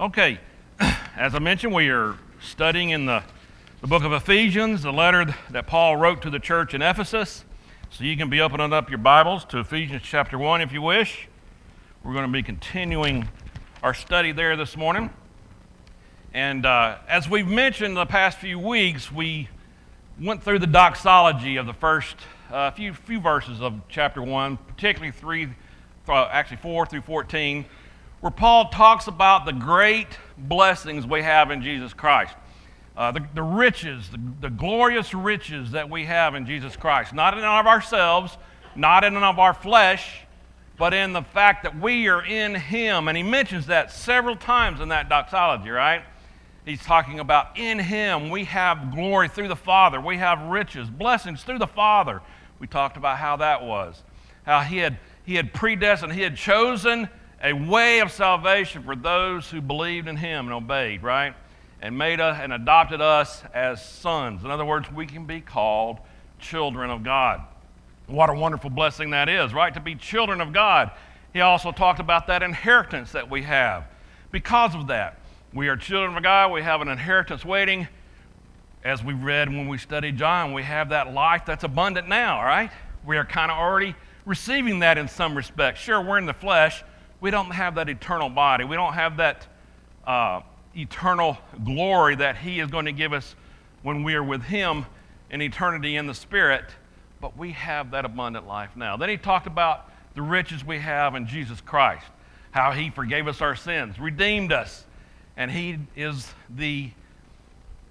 Okay, as I mentioned, we are studying in the, the book of Ephesians, the letter that Paul wrote to the church in Ephesus. So you can be opening up your Bibles to Ephesians chapter 1 if you wish. We're going to be continuing our study there this morning. And uh, as we've mentioned the past few weeks, we went through the doxology of the first uh, few, few verses of chapter 1, particularly 3, uh, actually 4 through 14 where Paul talks about the great blessings we have in Jesus Christ. Uh, the, the, riches, the, the, glorious riches that we have in Jesus Christ. Not in and of ourselves, not in and of our flesh, but in the fact that we are in Him. And he mentions that several times in that doxology, right? He's talking about in Him we have glory through the Father, we have riches, blessings through the Father. We talked about how that was, how He had, he had predestined, He had chosen a way of salvation for those who believed in him and obeyed, right? And made us and adopted us as sons. In other words, we can be called children of God. What a wonderful blessing that is, right? To be children of God. He also talked about that inheritance that we have. Because of that, we are children of God. We have an inheritance waiting. As we read when we studied John, we have that life that's abundant now, right? We are kind of already receiving that in some respects. Sure, we're in the flesh, we don't have that eternal body. We don't have that uh, eternal glory that He is going to give us when we are with Him in eternity in the Spirit, but we have that abundant life now. Then He talked about the riches we have in Jesus Christ, how He forgave us our sins, redeemed us, and He is the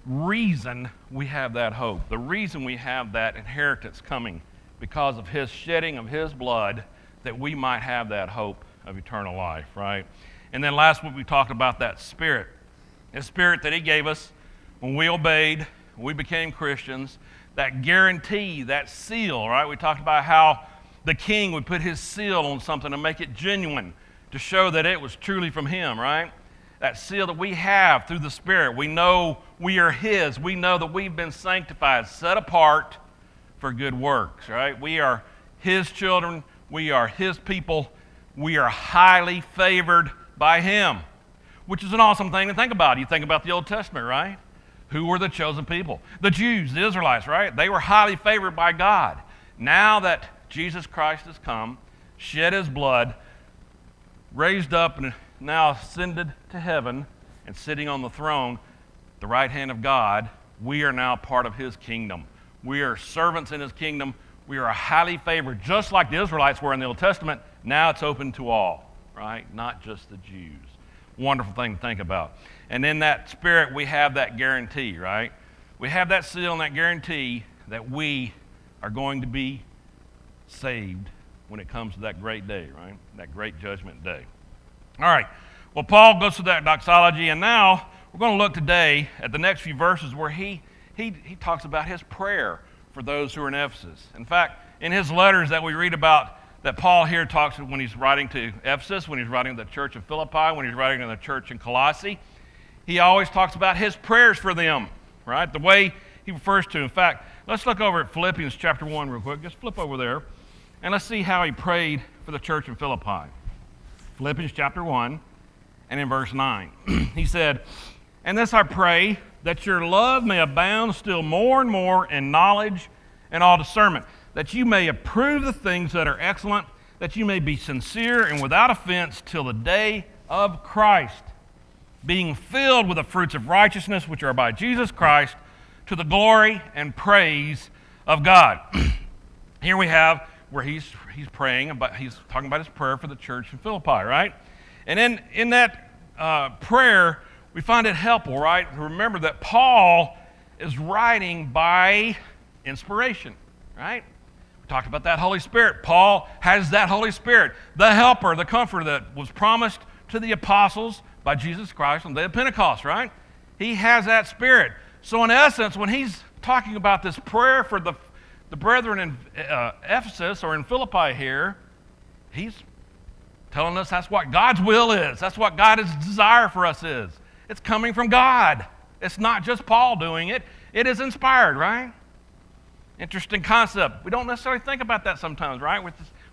reason we have that hope, the reason we have that inheritance coming because of His shedding of His blood that we might have that hope of eternal life, right? And then last week we talked about that spirit. The spirit that He gave us when we obeyed, when we became Christians, that guarantee, that seal, right? We talked about how the king would put his seal on something to make it genuine, to show that it was truly from Him, right? That seal that we have through the Spirit. We know we are His. We know that we've been sanctified, set apart for good works, right? We are His children. We are His people we are highly favored by Him, which is an awesome thing to think about. You think about the Old Testament, right? Who were the chosen people? The Jews, the Israelites, right? They were highly favored by God. Now that Jesus Christ has come, shed his blood, raised up, and now ascended to heaven and sitting on the throne, the right hand of God, we are now part of his kingdom. We are servants in his kingdom. We are highly favored, just like the Israelites were in the Old Testament. Now it's open to all, right? Not just the Jews. Wonderful thing to think about. And in that spirit, we have that guarantee, right? We have that seal and that guarantee that we are going to be saved when it comes to that great day, right? That great judgment day. All right. Well, Paul goes through that doxology, and now we're going to look today at the next few verses where he, he, he talks about his prayer for those who are in Ephesus. In fact, in his letters that we read about, that Paul here talks when he's writing to Ephesus, when he's writing to the church of Philippi, when he's writing to the church in Colossae, he always talks about his prayers for them, right? The way he refers to. In fact, let's look over at Philippians chapter 1 real quick. Just flip over there, and let's see how he prayed for the church in Philippi. Philippians chapter 1, and in verse 9. he said, And this I pray, that your love may abound still more and more in knowledge and all discernment, that you may approve the things that are excellent, that you may be sincere and without offense till the day of Christ, being filled with the fruits of righteousness which are by Jesus Christ, to the glory and praise of God. Here we have where he's, he's praying about, he's talking about his prayer for the church in Philippi, right? And in, in that uh, prayer, we find it helpful, right, to remember that Paul is writing by inspiration, right? Talked about that Holy Spirit. Paul has that Holy Spirit, the helper, the comforter that was promised to the apostles by Jesus Christ on the day of Pentecost, right? He has that Spirit. So, in essence, when he's talking about this prayer for the, the brethren in uh, Ephesus or in Philippi here, he's telling us that's what God's will is. That's what God's desire for us is. It's coming from God. It's not just Paul doing it, it is inspired, right? Interesting concept. We don't necessarily think about that sometimes, right?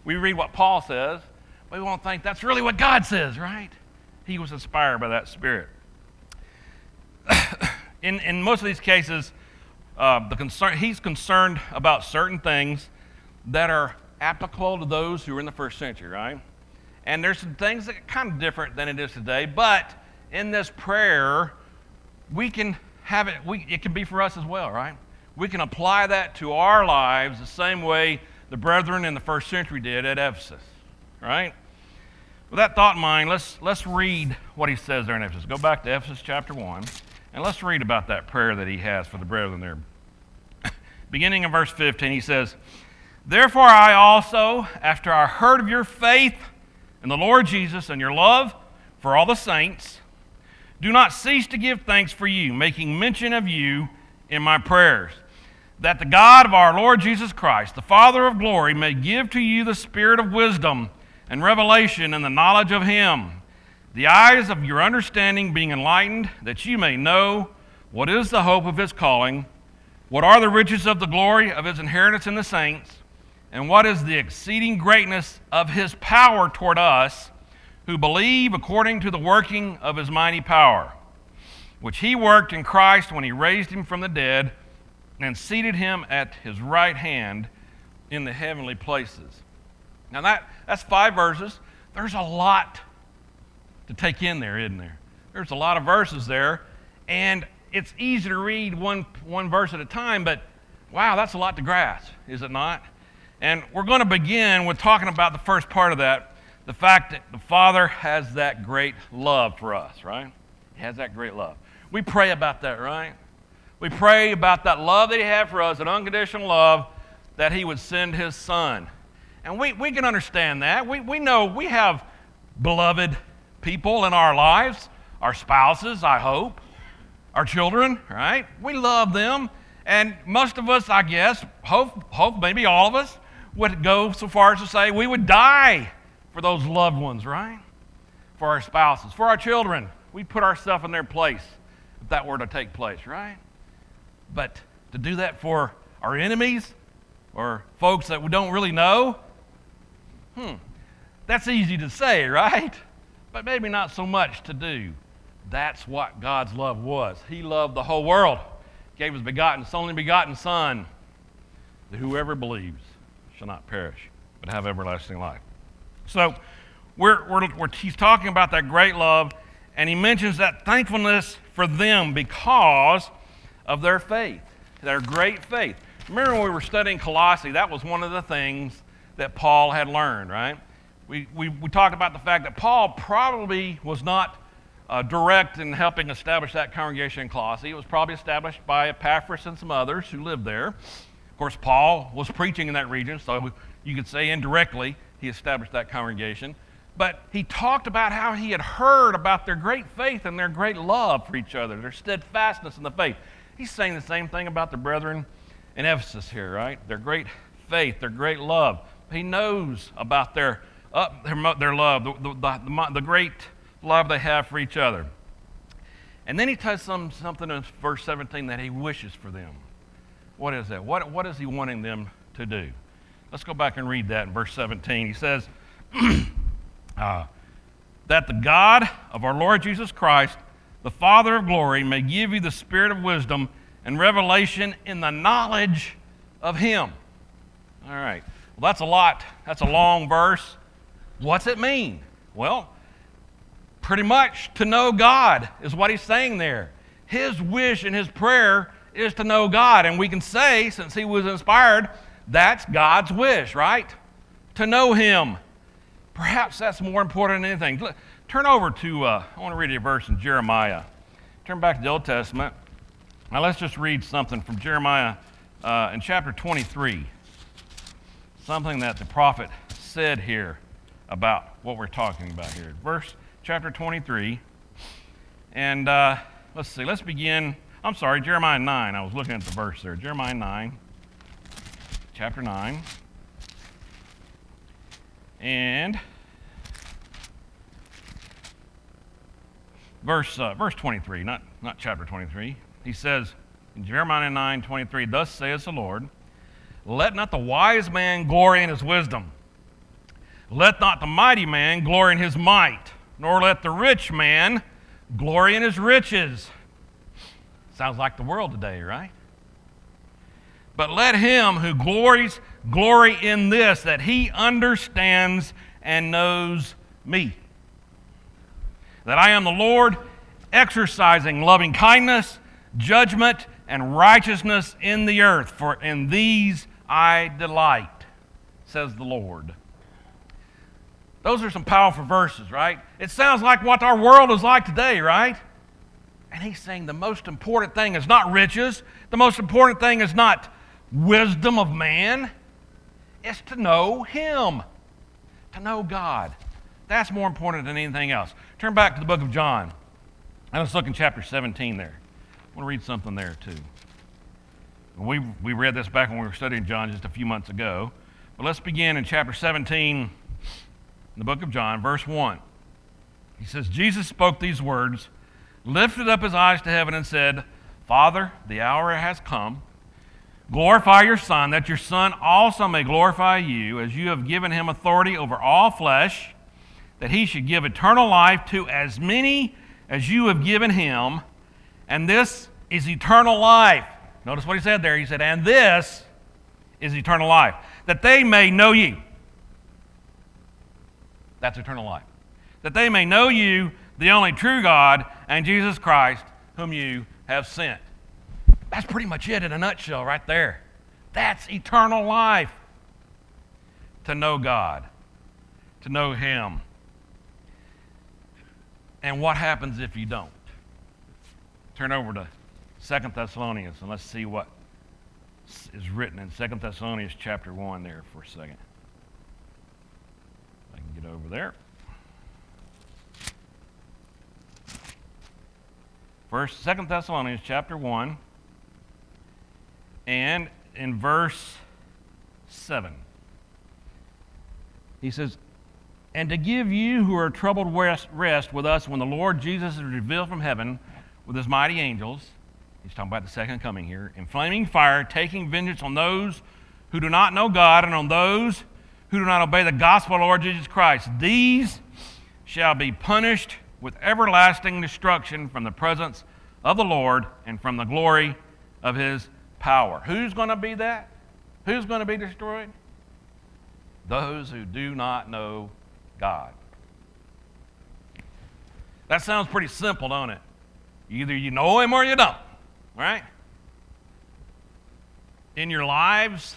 We read what Paul says, but we won't think that's really what God says, right? He was inspired by that Spirit. in, in most of these cases, uh, the concern, he's concerned about certain things that are applicable to those who were in the first century, right? And there's some things that are kind of different than it is today, but in this prayer, we can have it, we, it can be for us as well, right? We can apply that to our lives the same way the brethren in the first century did at Ephesus, right? With that thought in mind, let's, let's read what he says there in Ephesus. Go back to Ephesus chapter 1, and let's read about that prayer that he has for the brethren there. Beginning in verse 15, he says, Therefore I also, after I heard of your faith in the Lord Jesus and your love for all the saints, do not cease to give thanks for you, making mention of you in my prayers, that the God of our Lord Jesus Christ, the Father of glory, may give to you the spirit of wisdom and revelation and the knowledge of him, the eyes of your understanding being enlightened, that you may know what is the hope of his calling, what are the riches of the glory of his inheritance in the saints and what is the exceeding greatness of his power toward us who believe according to the working of his mighty power, which he worked in Christ when he raised him from the dead and seated him at his right hand in the heavenly places. Now, that, that's five verses. There's a lot to take in there, isn't there? There's a lot of verses there, and it's easy to read one, one verse at a time, but wow, that's a lot to grasp, is it not? And we're going to begin with talking about the first part of that the fact that the Father has that great love for us, right? He has that great love. We pray about that, right? We pray about that love that He had for us, an unconditional love that He would send His Son. And we, we can understand that. We, we know we have beloved people in our lives, our spouses, I hope, our children, right? We love them. And most of us, I guess, hope, hope maybe all of us, would go so far as to say we would die for those loved ones, right? For our spouses, for our children. We put ourselves in their place if that were to take place, right? But to do that for our enemies or folks that we don't really know, hmm, that's easy to say, right? But maybe not so much to do. That's what God's love was. He loved the whole world, gave his begotten, his only begotten Son, that whoever believes shall not perish, but have everlasting life. So we're, we're, we're, he's talking about that great love, and he mentions that thankfulness for them because of their faith, their great faith. Remember when we were studying Colossae, that was one of the things that Paul had learned, right? We, we, we talked about the fact that Paul probably was not uh, direct in helping establish that congregation in Colossae. It was probably established by Epaphras and some others who lived there. Of course, Paul was preaching in that region, so you could say indirectly he established that congregation. But he talked about how he had heard about their great faith and their great love for each other, their steadfastness in the faith. He's saying the same thing about the brethren in Ephesus here, right? Their great faith, their great love. He knows about their, uh, their, their love, the, the, the, the, great love they have for each other. And then he tells them something in verse 17 that he wishes for them. What is that? What, what is he wanting them to do? Let's go back and read that in verse 17. He says, uh, That the God of our Lord Jesus Christ, the Father of glory, may give you the spirit of wisdom and revelation in the knowledge of him. All right. Well, that's a lot. That's a long verse. What's it mean? Well, pretty much to know God is what he's saying there. His wish and his prayer is to know God. And we can say, since he was inspired, that's God's wish, right? To know him. Perhaps that's more important than anything. Turn over to, uh, I want to read a verse in Jeremiah. Turn back to the Old Testament. Now let's just read something from Jeremiah uh, in chapter 23. Something that the prophet said here about what we're talking about here. Verse chapter 23. And uh, let's see, let's begin I'm sorry, Jeremiah 9. I was looking at the verse there. Jeremiah 9, chapter 9. And verse, uh, verse 23, not, not chapter 23. He says in Jeremiah 9, 23, Thus says the Lord, Let not the wise man glory in his wisdom, let not the mighty man glory in his might, nor let the rich man glory in his riches. Sounds like the world today, right? But let him who glories glory in this, that he understands and knows me. That I am the Lord, exercising loving kindness, judgment, and righteousness in the earth, for in these I delight, says the Lord. Those are some powerful verses, right? It sounds like what our world is like today, right? And he's saying the most important thing is not riches, the most important thing is not wisdom of man, it's to know him, to know God. That's more important than anything else. Turn back to the book of John. And let's look in chapter 17 there. I want to read something there too. We, we read this back when we were studying John just a few months ago. But let's begin in chapter 17, in the book of John, verse 1. He says, Jesus spoke these words, lifted up his eyes to heaven, and said, Father, the hour has come. Glorify your Son, that your Son also may glorify you, as you have given him authority over all flesh, that he should give eternal life to as many as you have given him. And this is eternal life. Notice what he said there. He said, And this is eternal life, that they may know you. That's eternal life. That they may know you, the only true God, and Jesus Christ, whom you have sent. That's pretty much it in a nutshell, right there. That's eternal life. To know God, to know Him. And what happens if you don't? Turn over to Second Thessalonians and let's see what is written in Second Thessalonians chapter 1 there for a second. I can get over there. First, Second Thessalonians chapter 1 and in verse 7. He says, And to give you who are troubled rest, rest with us when the Lord Jesus is revealed from heaven with his mighty angels. He's talking about the second coming here. In flaming fire, taking vengeance on those who do not know God and on those who do not obey the gospel of Lord Jesus Christ. These shall be punished with everlasting destruction from the presence of the Lord and from the glory of his power. Who's going to be that? Who's going to be destroyed? Those who do not know God. That sounds pretty simple, don't it? Either you know Him or you don't, right? In your lives,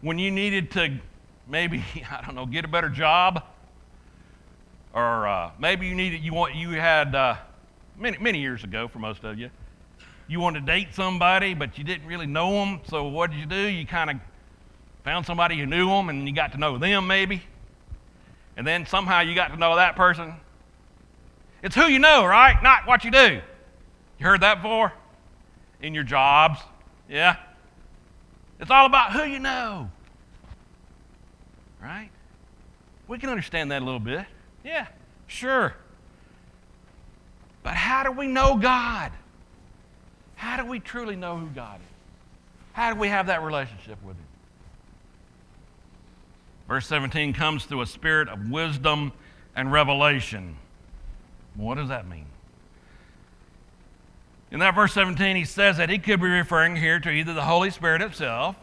when you needed to maybe, I don't know, get a better job, or uh, maybe you needed, you want, you had, uh, many, many years ago for most of you, you wanted to date somebody, but you didn't really know them. So what did you do? You kind of found somebody who knew them, and you got to know them maybe. And then somehow you got to know that person. It's who you know, right? Not what you do. You heard that before? In your jobs, yeah? It's all about who you know, right? We can understand that a little bit. Yeah, sure. But how do we know God? How do we truly know who God is? How do we have that relationship with Him? Verse 17 comes through a spirit of wisdom and revelation. What does that mean? In that verse 17, he says that he could be referring here to either the Holy Spirit itself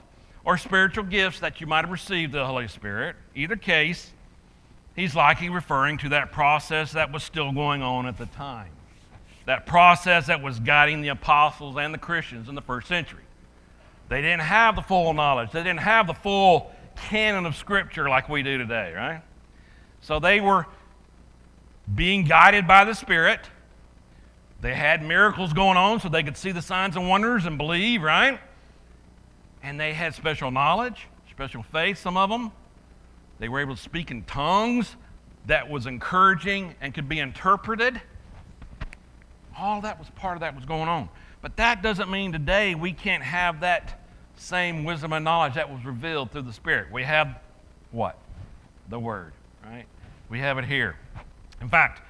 or spiritual gifts that you might have received the Holy Spirit. Either case, he's likely referring to that process that was still going on at the time that process that was guiding the apostles and the Christians in the first century. They didn't have the full knowledge, they didn't have the full canon of Scripture like we do today, right? So they were being guided by the Spirit. They had miracles going on so they could see the signs and wonders and believe, right? And they had special knowledge, special faith, some of them. They were able to speak in tongues that was encouraging and could be interpreted. All that was part of that was going on. But that doesn't mean today we can't have that same wisdom and knowledge that was revealed through the Spirit. We have what? The Word, right? We have it here. In fact,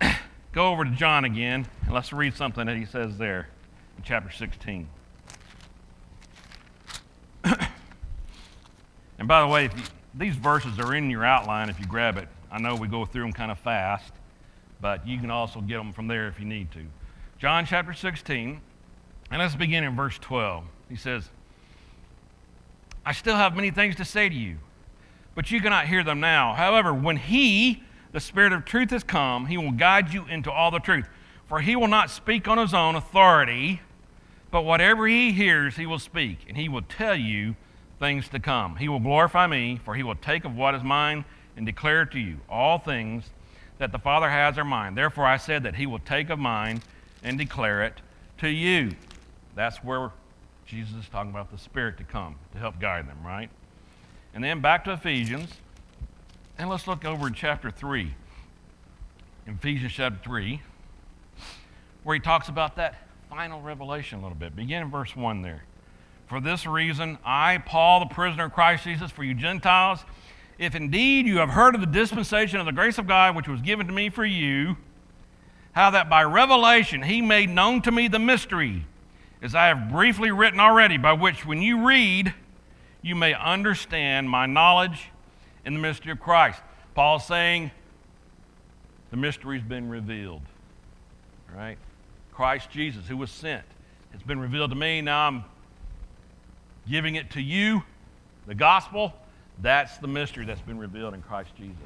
go over to John again and let's read something that he says there in chapter 16. and by the way, you, these verses are in your outline if you grab it I know we go through them kind of fast, but you can also get them from there if you need to. John chapter 16, and let's begin in verse 12. He says, I still have many things to say to you, but you cannot hear them now. However, when He, the Spirit of truth, has come, He will guide you into all the truth. For He will not speak on His own authority, but whatever He hears, He will speak, and He will tell you things to come. He will glorify me, for He will take of what is mine and declare to you. All things that the Father has are mine. Therefore, I said that He will take of mine and declare it to you. That's where Jesus talking about the Spirit to come to help guide them, right? And then back to Ephesians. And let's look over in chapter 3. In Ephesians chapter 3, where he talks about that final revelation a little bit. Begin in verse 1 there. For this reason, I, Paul, the prisoner of Christ Jesus, for you Gentiles, if indeed you have heard of the dispensation of the grace of God which was given to me for you, how that by revelation he made known to me the mystery as I have briefly written already, by which when you read, you may understand my knowledge in the mystery of Christ. Paul's saying, the mystery's been revealed. Right? Christ Jesus, who was sent, it's been revealed to me. Now I'm giving it to you. The gospel, that's the mystery that's been revealed in Christ Jesus.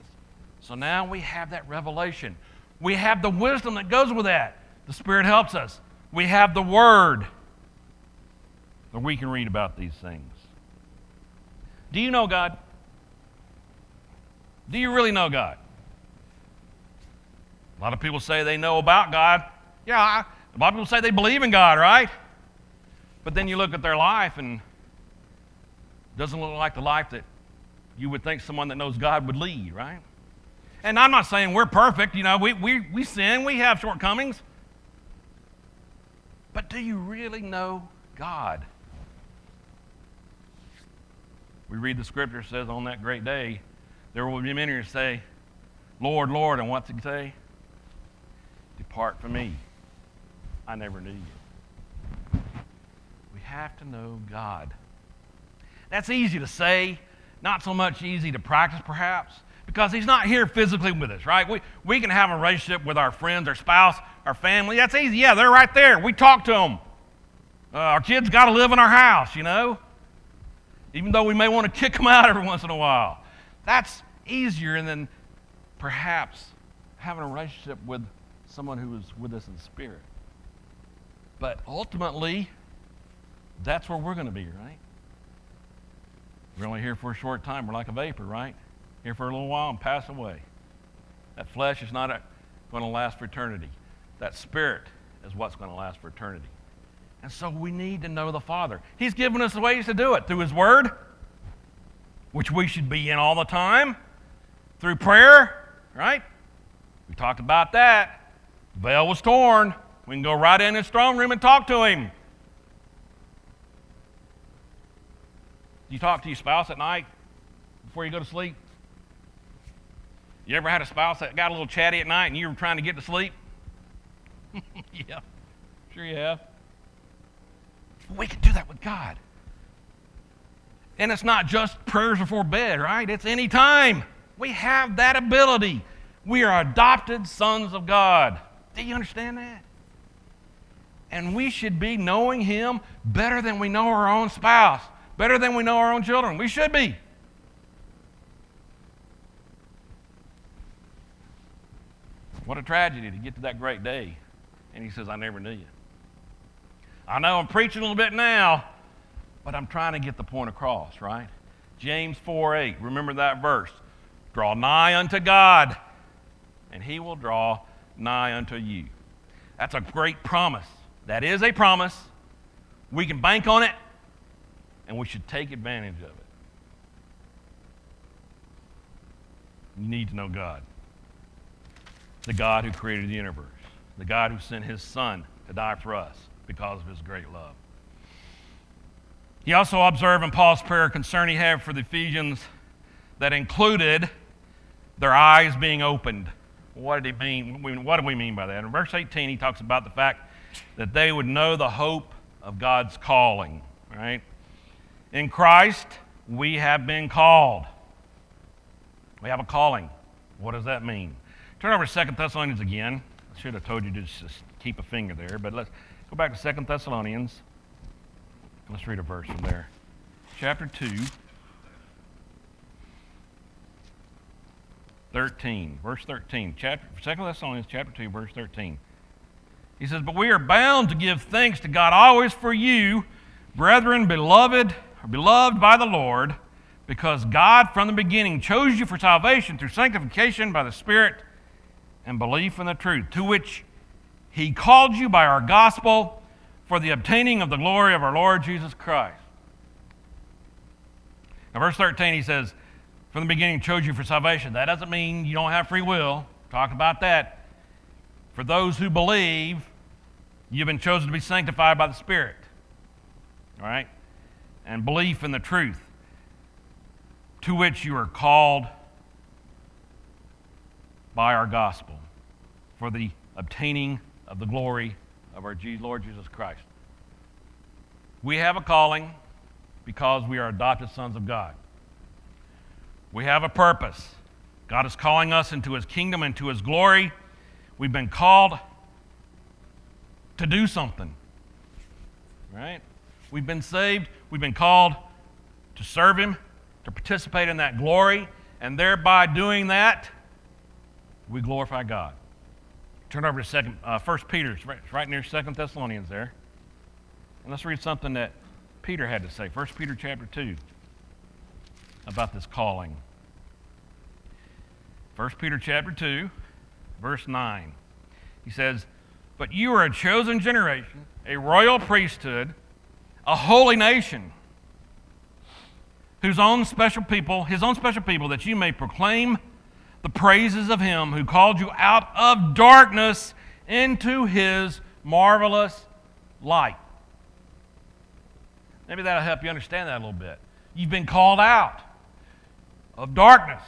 So now we have that revelation. We have the wisdom that goes with that. The Spirit helps us. We have the Word or we can read about these things. Do you know God? Do you really know God? A lot of people say they know about God. Yeah, a lot of people say they believe in God, right? But then you look at their life and it doesn't look like the life that you would think someone that knows God would lead, right? And I'm not saying we're perfect. You know, we, we, we sin, we have shortcomings. But do you really know God? We read the scripture says on that great day, there will be many who say, Lord, Lord, and what's he say? Depart from me. I never knew you. We have to know God. That's easy to say, not so much easy to practice, perhaps, because He's not here physically with us, right? We, we can have a relationship with our friends, our spouse, our family. That's easy. Yeah, they're right there. We talk to them. Uh, our kids got to live in our house, you know even though we may want to kick them out every once in a while. That's easier than perhaps having a relationship with someone who is with us in spirit. But ultimately, that's where we're going to be, right? We're only here for a short time. We're like a vapor, right? Here for a little while and pass away. That flesh is not going to last for eternity. That spirit is what's going to last for eternity. And so we need to know the Father. He's given us ways to do it through His Word, which we should be in all the time, through prayer, right? We talked about that. The veil was torn. We can go right in his throne room and talk to him. You talk to your spouse at night before you go to sleep? You ever had a spouse that got a little chatty at night and you were trying to get to sleep? yeah, sure you have. We can do that with God. And it's not just prayers before bed, right? It's any time. We have that ability. We are adopted sons of God. Do you understand that? And we should be knowing Him better than we know our own spouse, better than we know our own children. We should be. What a tragedy to get to that great day. And He says, I never knew you. I know I'm preaching a little bit now, but I'm trying to get the point across, right? James 4 8, remember that verse. Draw nigh unto God, and he will draw nigh unto you. That's a great promise. That is a promise. We can bank on it, and we should take advantage of it. You need to know God. The God who created the universe, the God who sent his Son to die for us because of his great love. He also observed in Paul's prayer concern he had for the Ephesians that included their eyes being opened. What did he mean? What do we mean by that? In verse 18, he talks about the fact that they would know the hope of God's calling, right? In Christ, we have been called. We have a calling. What does that mean? Turn over to Second Thessalonians again. I should have told you to just keep a finger there, but let's go back to Second Thessalonians. Let's read a verse from there. Chapter 2, 13. Verse 13. Chapter, 2 Thessalonians chapter 2, verse 13. He says, But we are bound to give thanks to God always for you, brethren, beloved, beloved by the Lord, because God from the beginning chose you for salvation through sanctification by the Spirit and belief in the truth, to which he called you by our gospel for the obtaining of the glory of our Lord Jesus Christ. Now, verse 13, he says, From the beginning chose you for salvation. That doesn't mean you don't have free will. Talk about that. For those who believe, you've been chosen to be sanctified by the Spirit. All right? And belief in the truth to which you are called by our gospel for the obtaining of the glory of our Lord Jesus Christ. We have a calling because we are adopted sons of God. We have a purpose. God is calling us into his kingdom, into his glory. We've been called to do something. Right? We've been saved. We've been called to serve him, to participate in that glory, and thereby doing that, we glorify God. Turn over to second, uh, 1 Peter, right, right near Second Thessalonians there. And let's read something that Peter had to say. 1 Peter chapter 2 about this calling. 1 Peter chapter 2, verse 9. He says, But you are a chosen generation, a royal priesthood, a holy nation, whose own special people, his own special people, that you may proclaim the praises of him who called you out of darkness into his marvelous light. Maybe that'll help you understand that a little bit. You've been called out of darkness.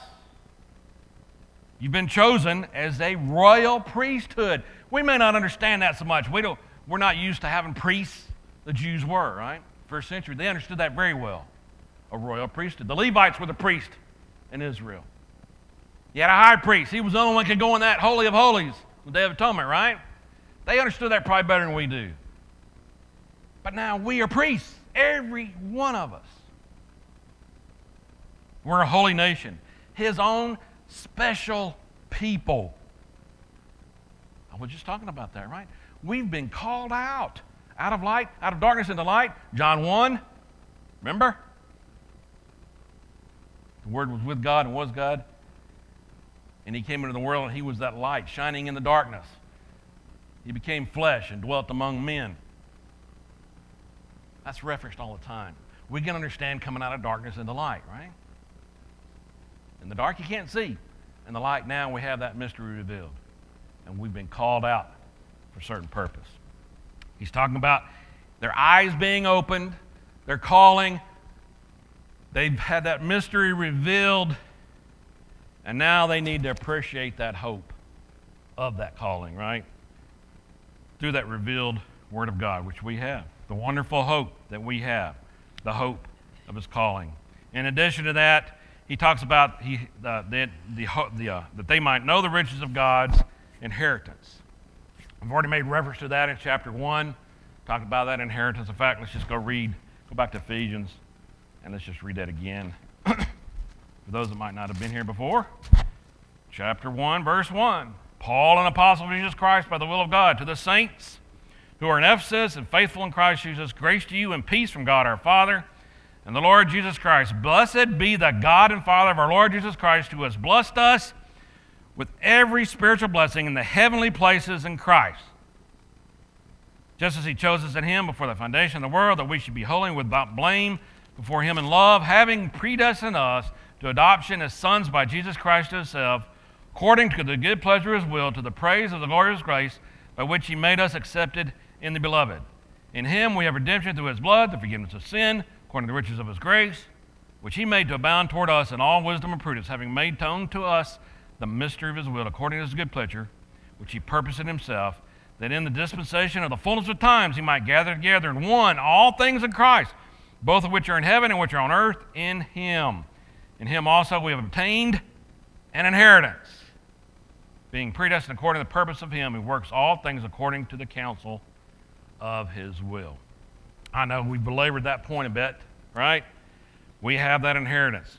You've been chosen as a royal priesthood. We may not understand that so much. We don't, we're not used to having priests. The Jews were, right? First century. They understood that very well. A royal priesthood. The Levites were the priest in Israel. You had a high priest. He was the only one could go in that Holy of Holies, the Day of Atonement, right? They understood that probably better than we do. But now we are priests, every one of us. We're a holy nation, His own special people. I was just talking about that, right? We've been called out, out of light, out of darkness into light. John 1, remember? The Word was with God and was God and he came into the world and he was that light shining in the darkness. He became flesh and dwelt among men. That's referenced all the time. We can understand coming out of darkness into light, right? In the dark, you can't see. In the light, now we have that mystery revealed. And we've been called out for a certain purpose. He's talking about their eyes being opened, their calling. They've had that mystery revealed and now they need to appreciate that hope of that calling, right? Through that revealed Word of God, which we have. The wonderful hope that we have, the hope of His calling. In addition to that, he talks about he, uh, the, the, the, uh, that they might know the riches of God's inheritance. I've already made reference to that in chapter 1. Talked about that inheritance. In fact, let's just go read, go back to Ephesians, and let's just read that again. For those that might not have been here before, chapter 1, verse 1. Paul, an apostle of Jesus Christ by the will of God, to the saints who are in Ephesus and faithful in Christ Jesus, grace to you and peace from God our Father and the Lord Jesus Christ. Blessed be the God and Father of our Lord Jesus Christ, who has blessed us with every spiritual blessing in the heavenly places in Christ. Just as he chose us in him before the foundation of the world, that we should be holy without blame before him in love, having predestined us to adoption as sons by Jesus Christ himself, according to the good pleasure of his will, to the praise of the glorious grace by which he made us accepted in the beloved. In him we have redemption through his blood, the forgiveness of sin, according to the riches of his grace, which he made to abound toward us in all wisdom and prudence, having made known to us the mystery of his will, according to his good pleasure, which he purposed in himself, that in the dispensation of the fullness of times he might gather together in one all things in Christ, both of which are in heaven and which are on earth in him. In him also we have obtained an inheritance. being predestined according to the purpose of Him who works all things according to the counsel of His will. I know we've belabored that point a bit, right? We have that inheritance.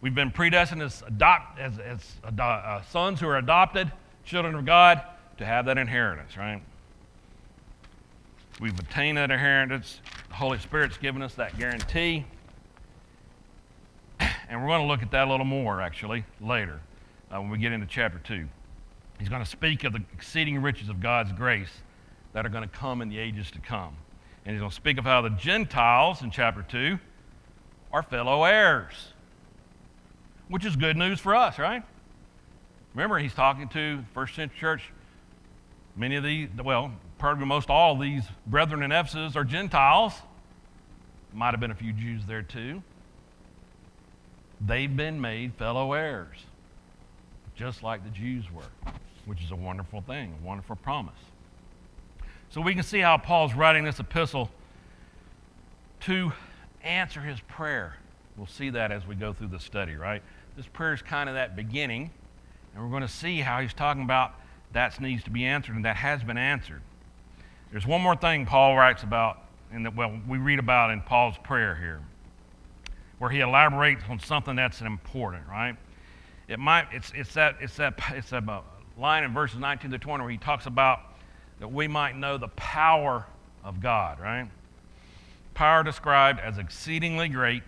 We've been predestined as, adopt, as, as uh, sons who are adopted, children of God, to have that inheritance, right? We've obtained that inheritance. The Holy Spirit's given us that guarantee. And we're going to look at that a little more, actually, later uh, when we get into chapter 2. He's going to speak of the exceeding riches of God's grace that are going to come in the ages to come. And he's going to speak of how the Gentiles in chapter 2 are fellow heirs, which is good news for us, right? Remember, he's talking to first century church. Many of these, well, probably most all of these brethren in Ephesus are Gentiles. Might have been a few Jews there too. They've been made fellow heirs, just like the Jews were, which is a wonderful thing, a wonderful promise. So we can see how Paul's writing this epistle to answer his prayer. We'll see that as we go through the study, right? This prayer is kind of that beginning, and we're going to see how he's talking about that needs to be answered, and that has been answered. There's one more thing Paul writes about, and that well, we read about in Paul's prayer here, where he elaborates on something that's important, right? It might it's it's that it's that it's a uh, line in verses 19 to 20 where he talks about that we might know the power of God, right? Power described as exceedingly great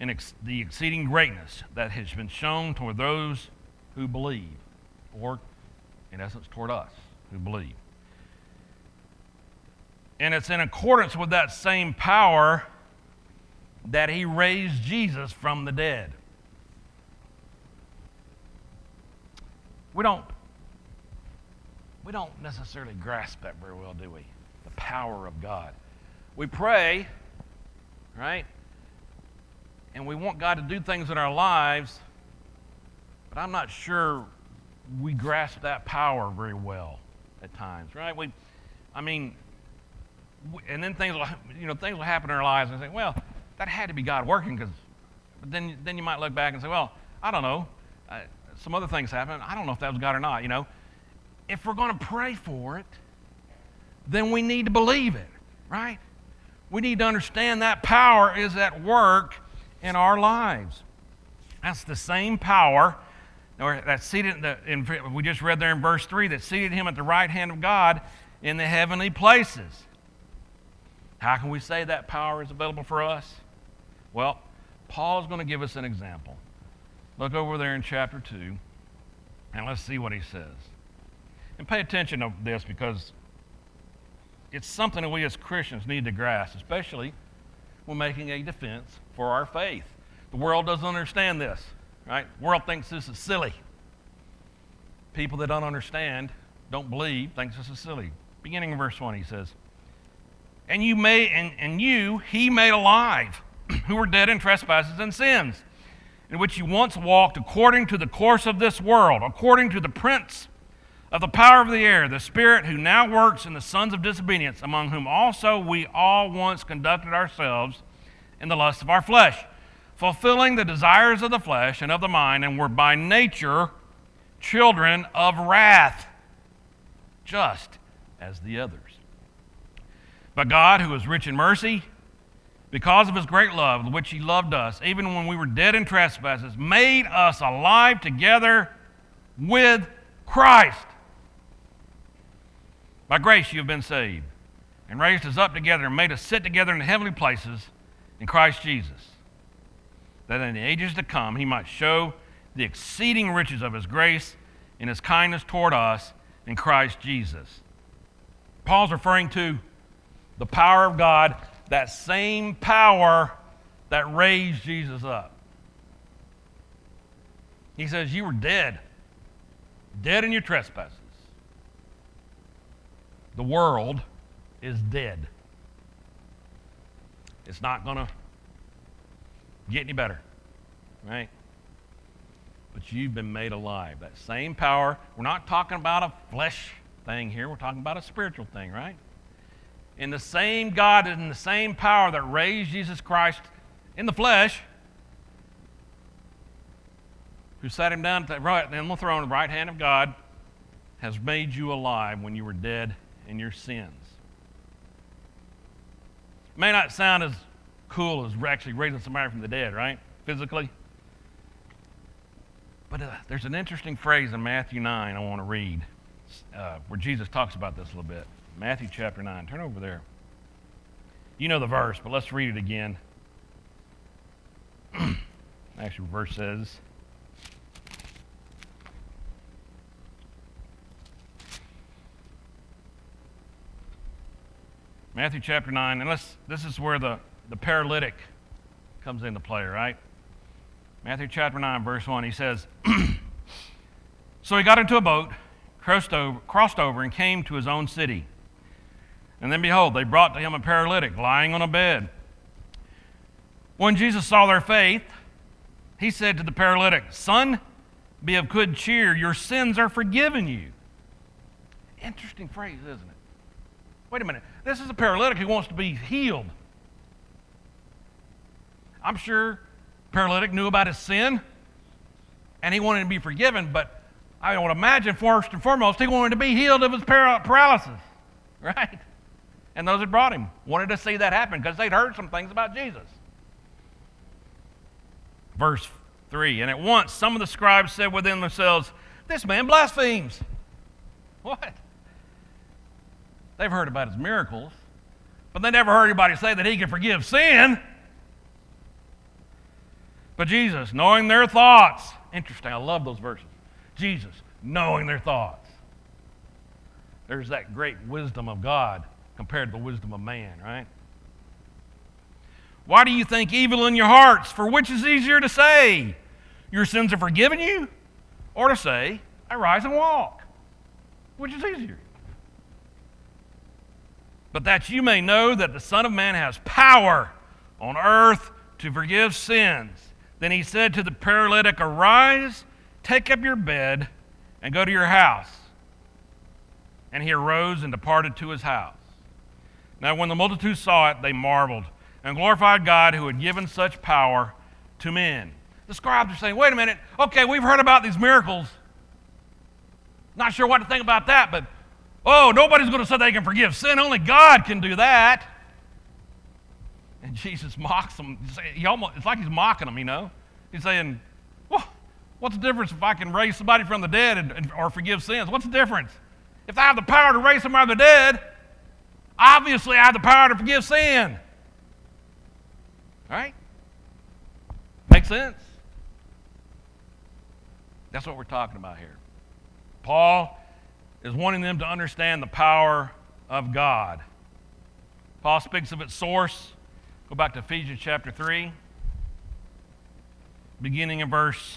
and ex- the exceeding greatness that has been shown toward those who believe, or in essence, toward us who believe. And it's in accordance with that same power that he raised Jesus from the dead. We don't we don't necessarily grasp that very well, do we? The power of God. We pray, right? And we want God to do things in our lives, but I'm not sure we grasp that power very well at times, right? We, I mean, and then things will, you know, things will happen in our lives and say, well, that had to be God working, because, then, then you might look back and say, well, I don't know, uh, some other things happen. I don't know if that was God or not, you know if we're going to pray for it, then we need to believe it, right? We need to understand that power is at work in our lives. That's the same power that's seated, in, we just read there in verse 3, that seated him at the right hand of God in the heavenly places. How can we say that power is available for us? Well, Paul is going to give us an example. Look over there in chapter 2, and let's see what he says. And pay attention to this because it's something that we as Christians need to grasp, especially when making a defense for our faith. The world doesn't understand this, right? The world thinks this is silly. People that don't understand, don't believe, thinks this is silly. Beginning in verse 1, he says, And you may and, and you he made alive, who were dead in trespasses and sins, in which you once walked according to the course of this world, according to the prince of the power of the air, the Spirit who now works in the sons of disobedience, among whom also we all once conducted ourselves in the lust of our flesh, fulfilling the desires of the flesh and of the mind, and were by nature children of wrath, just as the others. But God, who is rich in mercy, because of his great love which he loved us, even when we were dead in trespasses, made us alive together with Christ. By grace you have been saved, and raised us up together and made us sit together in the heavenly places in Christ Jesus, that in the ages to come he might show the exceeding riches of his grace in his kindness toward us in Christ Jesus. Paul's referring to the power of God, that same power that raised Jesus up. He says, You were dead, dead in your trespasses the world is dead. It's not going to get any better, right? But you've been made alive. That same power, we're not talking about a flesh thing here, we're talking about a spiritual thing, right? In the same God and the same power that raised Jesus Christ in the flesh, who sat him down right, on the throne, of the right hand of God, has made you alive when you were dead in your sins. It May not sound as cool as actually raising somebody from the dead, right? Physically. But uh, there's an interesting phrase in Matthew 9 I want to read uh, where Jesus talks about this a little bit. Matthew chapter 9. Turn over there. You know the verse, but let's read it again. Actually, verse says, Matthew chapter 9, and let's, this is where the, the paralytic comes into play, right? Matthew chapter 9, verse 1, he says, So he got into a boat, crossed over, crossed over, and came to his own city. And then behold, they brought to him a paralytic lying on a bed. When Jesus saw their faith, he said to the paralytic, Son, be of good cheer, your sins are forgiven you. Interesting phrase, isn't it? Wait a minute. This is a paralytic who wants to be healed. I'm sure paralytic knew about his sin and he wanted to be forgiven, but I would imagine first and foremost he wanted to be healed of his paralysis, right? And those that brought him wanted to see that happen because they'd heard some things about Jesus. Verse 3 And at once some of the scribes said within themselves, This man blasphemes. What? They've heard about his miracles, but they never heard anybody say that he can forgive sin. But Jesus, knowing their thoughts, interesting, I love those verses. Jesus, knowing their thoughts. There's that great wisdom of God compared to the wisdom of man, right? Why do you think evil in your hearts? For which is easier to say, Your sins are forgiven you, or to say, I rise and walk? Which is easier? but that you may know that the Son of Man has power on earth to forgive sins. Then he said to the paralytic, Arise, take up your bed, and go to your house. And he arose and departed to his house. Now, when the multitude saw it, they marveled and glorified God who had given such power to men. The scribes are saying, Wait a minute, okay, we've heard about these miracles. Not sure what to think about that, but Oh, nobody's going to say they can forgive sin. Only God can do that. And Jesus mocks them. He almost, it's like he's mocking them, you know. He's saying, well, what's the difference if I can raise somebody from the dead and, and, or forgive sins? What's the difference? If I have the power to raise somebody from the dead, obviously I have the power to forgive sin. Right? Makes sense? That's what we're talking about here. Paul is wanting them to understand the power of God. Paul speaks of its source. Go back to Ephesians chapter 3, beginning in verse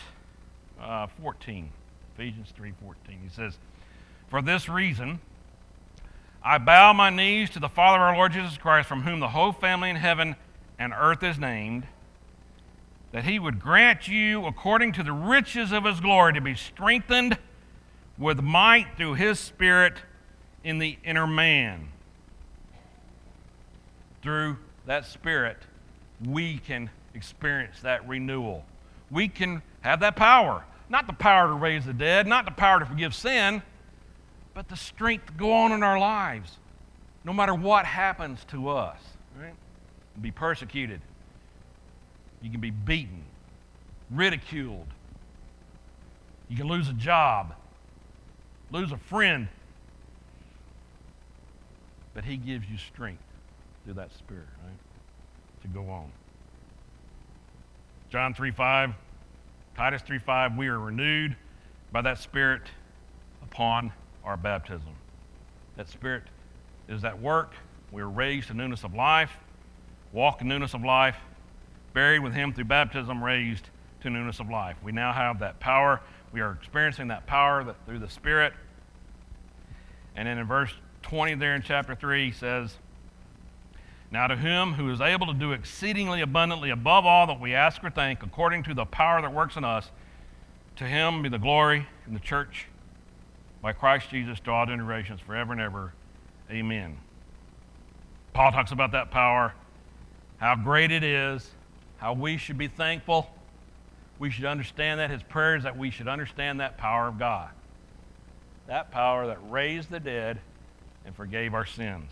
uh, 14. Ephesians 3:14. He says, "For this reason I bow my knees to the Father of our Lord Jesus Christ, from whom the whole family in heaven and earth is named, that he would grant you according to the riches of his glory to be strengthened with might through his Spirit in the inner man. Through that Spirit, we can experience that renewal. We can have that power. Not the power to raise the dead, not the power to forgive sin, but the strength to go on in our lives, no matter what happens to us. Right? Be persecuted. You can be beaten, ridiculed. You can lose a job lose a friend. But He gives you strength through that Spirit, right? To go on. John 3 5, Titus 3 5, we are renewed by that Spirit upon our baptism. That Spirit is that work. We are raised to newness of life, walk in newness of life, buried with Him through baptism, raised to newness of life. We now have that power we are experiencing that power that, through the Spirit. And then in verse 20 there in chapter 3 he says, Now to him who is able to do exceedingly abundantly above all that we ask or think, according to the power that works in us, to him be the glory in the church by Christ Jesus to all generations forever and ever. Amen. Paul talks about that power, how great it is, how we should be thankful we should understand that. His prayer is that we should understand that power of God. that power that raised the dead and forgave our sins.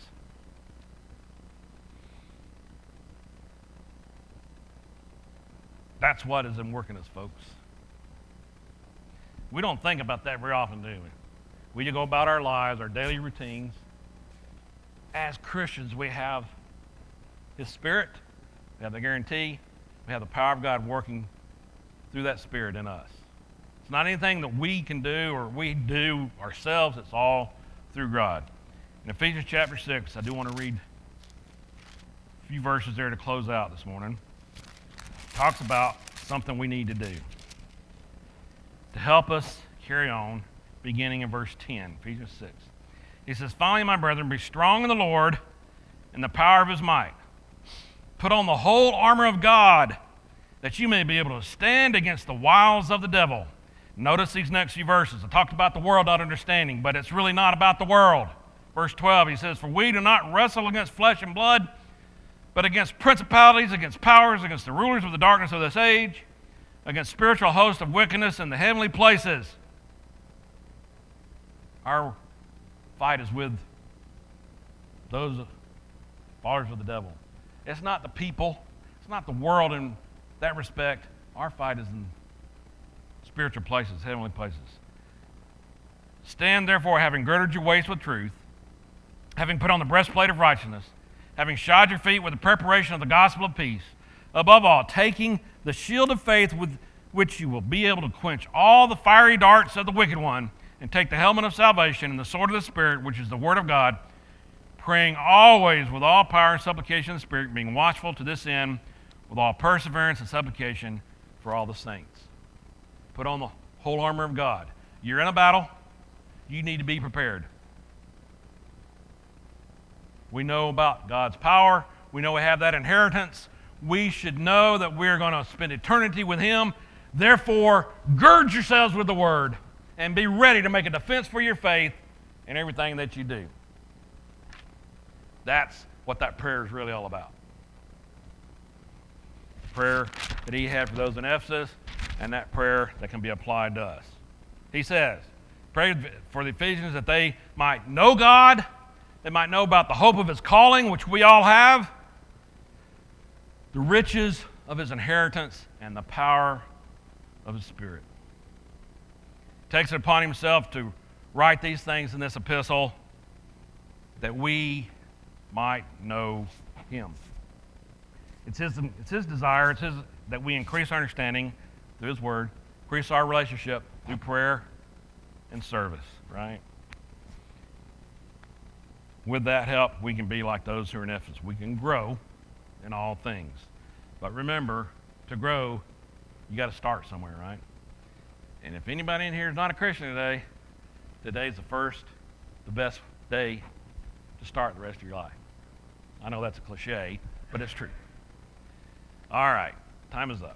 That's what is in working us, folks. We don't think about that very often, do we? We go about our lives, our daily routines. As Christians, we have His Spirit, we have the guarantee, we have the power of God working through that Spirit in us. It's not anything that we can do or we do ourselves, it's all through God. In Ephesians chapter 6, I do want to read a few verses there to close out this morning. It talks about something we need to do to help us carry on, beginning in verse 10, Ephesians 6. He says, Finally, my brethren, be strong in the Lord and the power of his might. Put on the whole armor of God that you may be able to stand against the wiles of the devil. Notice these next few verses. I talked about the world not understanding, but it's really not about the world. Verse 12, he says, For we do not wrestle against flesh and blood, but against principalities, against powers, against the rulers of the darkness of this age, against spiritual hosts of wickedness in the heavenly places. Our fight is with those followers of the devil. It's not the people, it's not the world in that respect. Our fight is in spiritual places, heavenly places. Stand therefore, having girded your waist with truth, having put on the breastplate of righteousness, having shod your feet with the preparation of the gospel of peace, above all, taking the shield of faith with which you will be able to quench all the fiery darts of the wicked one, and take the helmet of salvation and the sword of the Spirit, which is the word of God, praying always with all power and supplication of the Spirit, being watchful to this end with all perseverance and supplication for all the saints. Put on the whole armor of God. You're in a battle, you need to be prepared. We know about God's power, we know we have that inheritance. We should know that we're going to spend eternity with Him. Therefore, gird yourselves with the Word and be ready to make a defense for your faith in everything that you do. That's what that prayer is really all about. The prayer that he had for those in Ephesus, and that prayer that can be applied to us. He says, Pray for the Ephesians that they might know God, they might know about the hope of his calling, which we all have, the riches of his inheritance, and the power of his Spirit. Takes it upon himself to write these things in this epistle that we might know him. It's his, it's his desire, it's his, that we increase our understanding through his word, increase our relationship through prayer and service, right? With that help, we can be like those who are in Ephesus. We can grow in all things. But remember, to grow, you got to start somewhere, right? And if anybody in here is not a Christian today, today's the first, the best day to start the rest of your life. I know that's a cliche, but it's true. All right, time is up.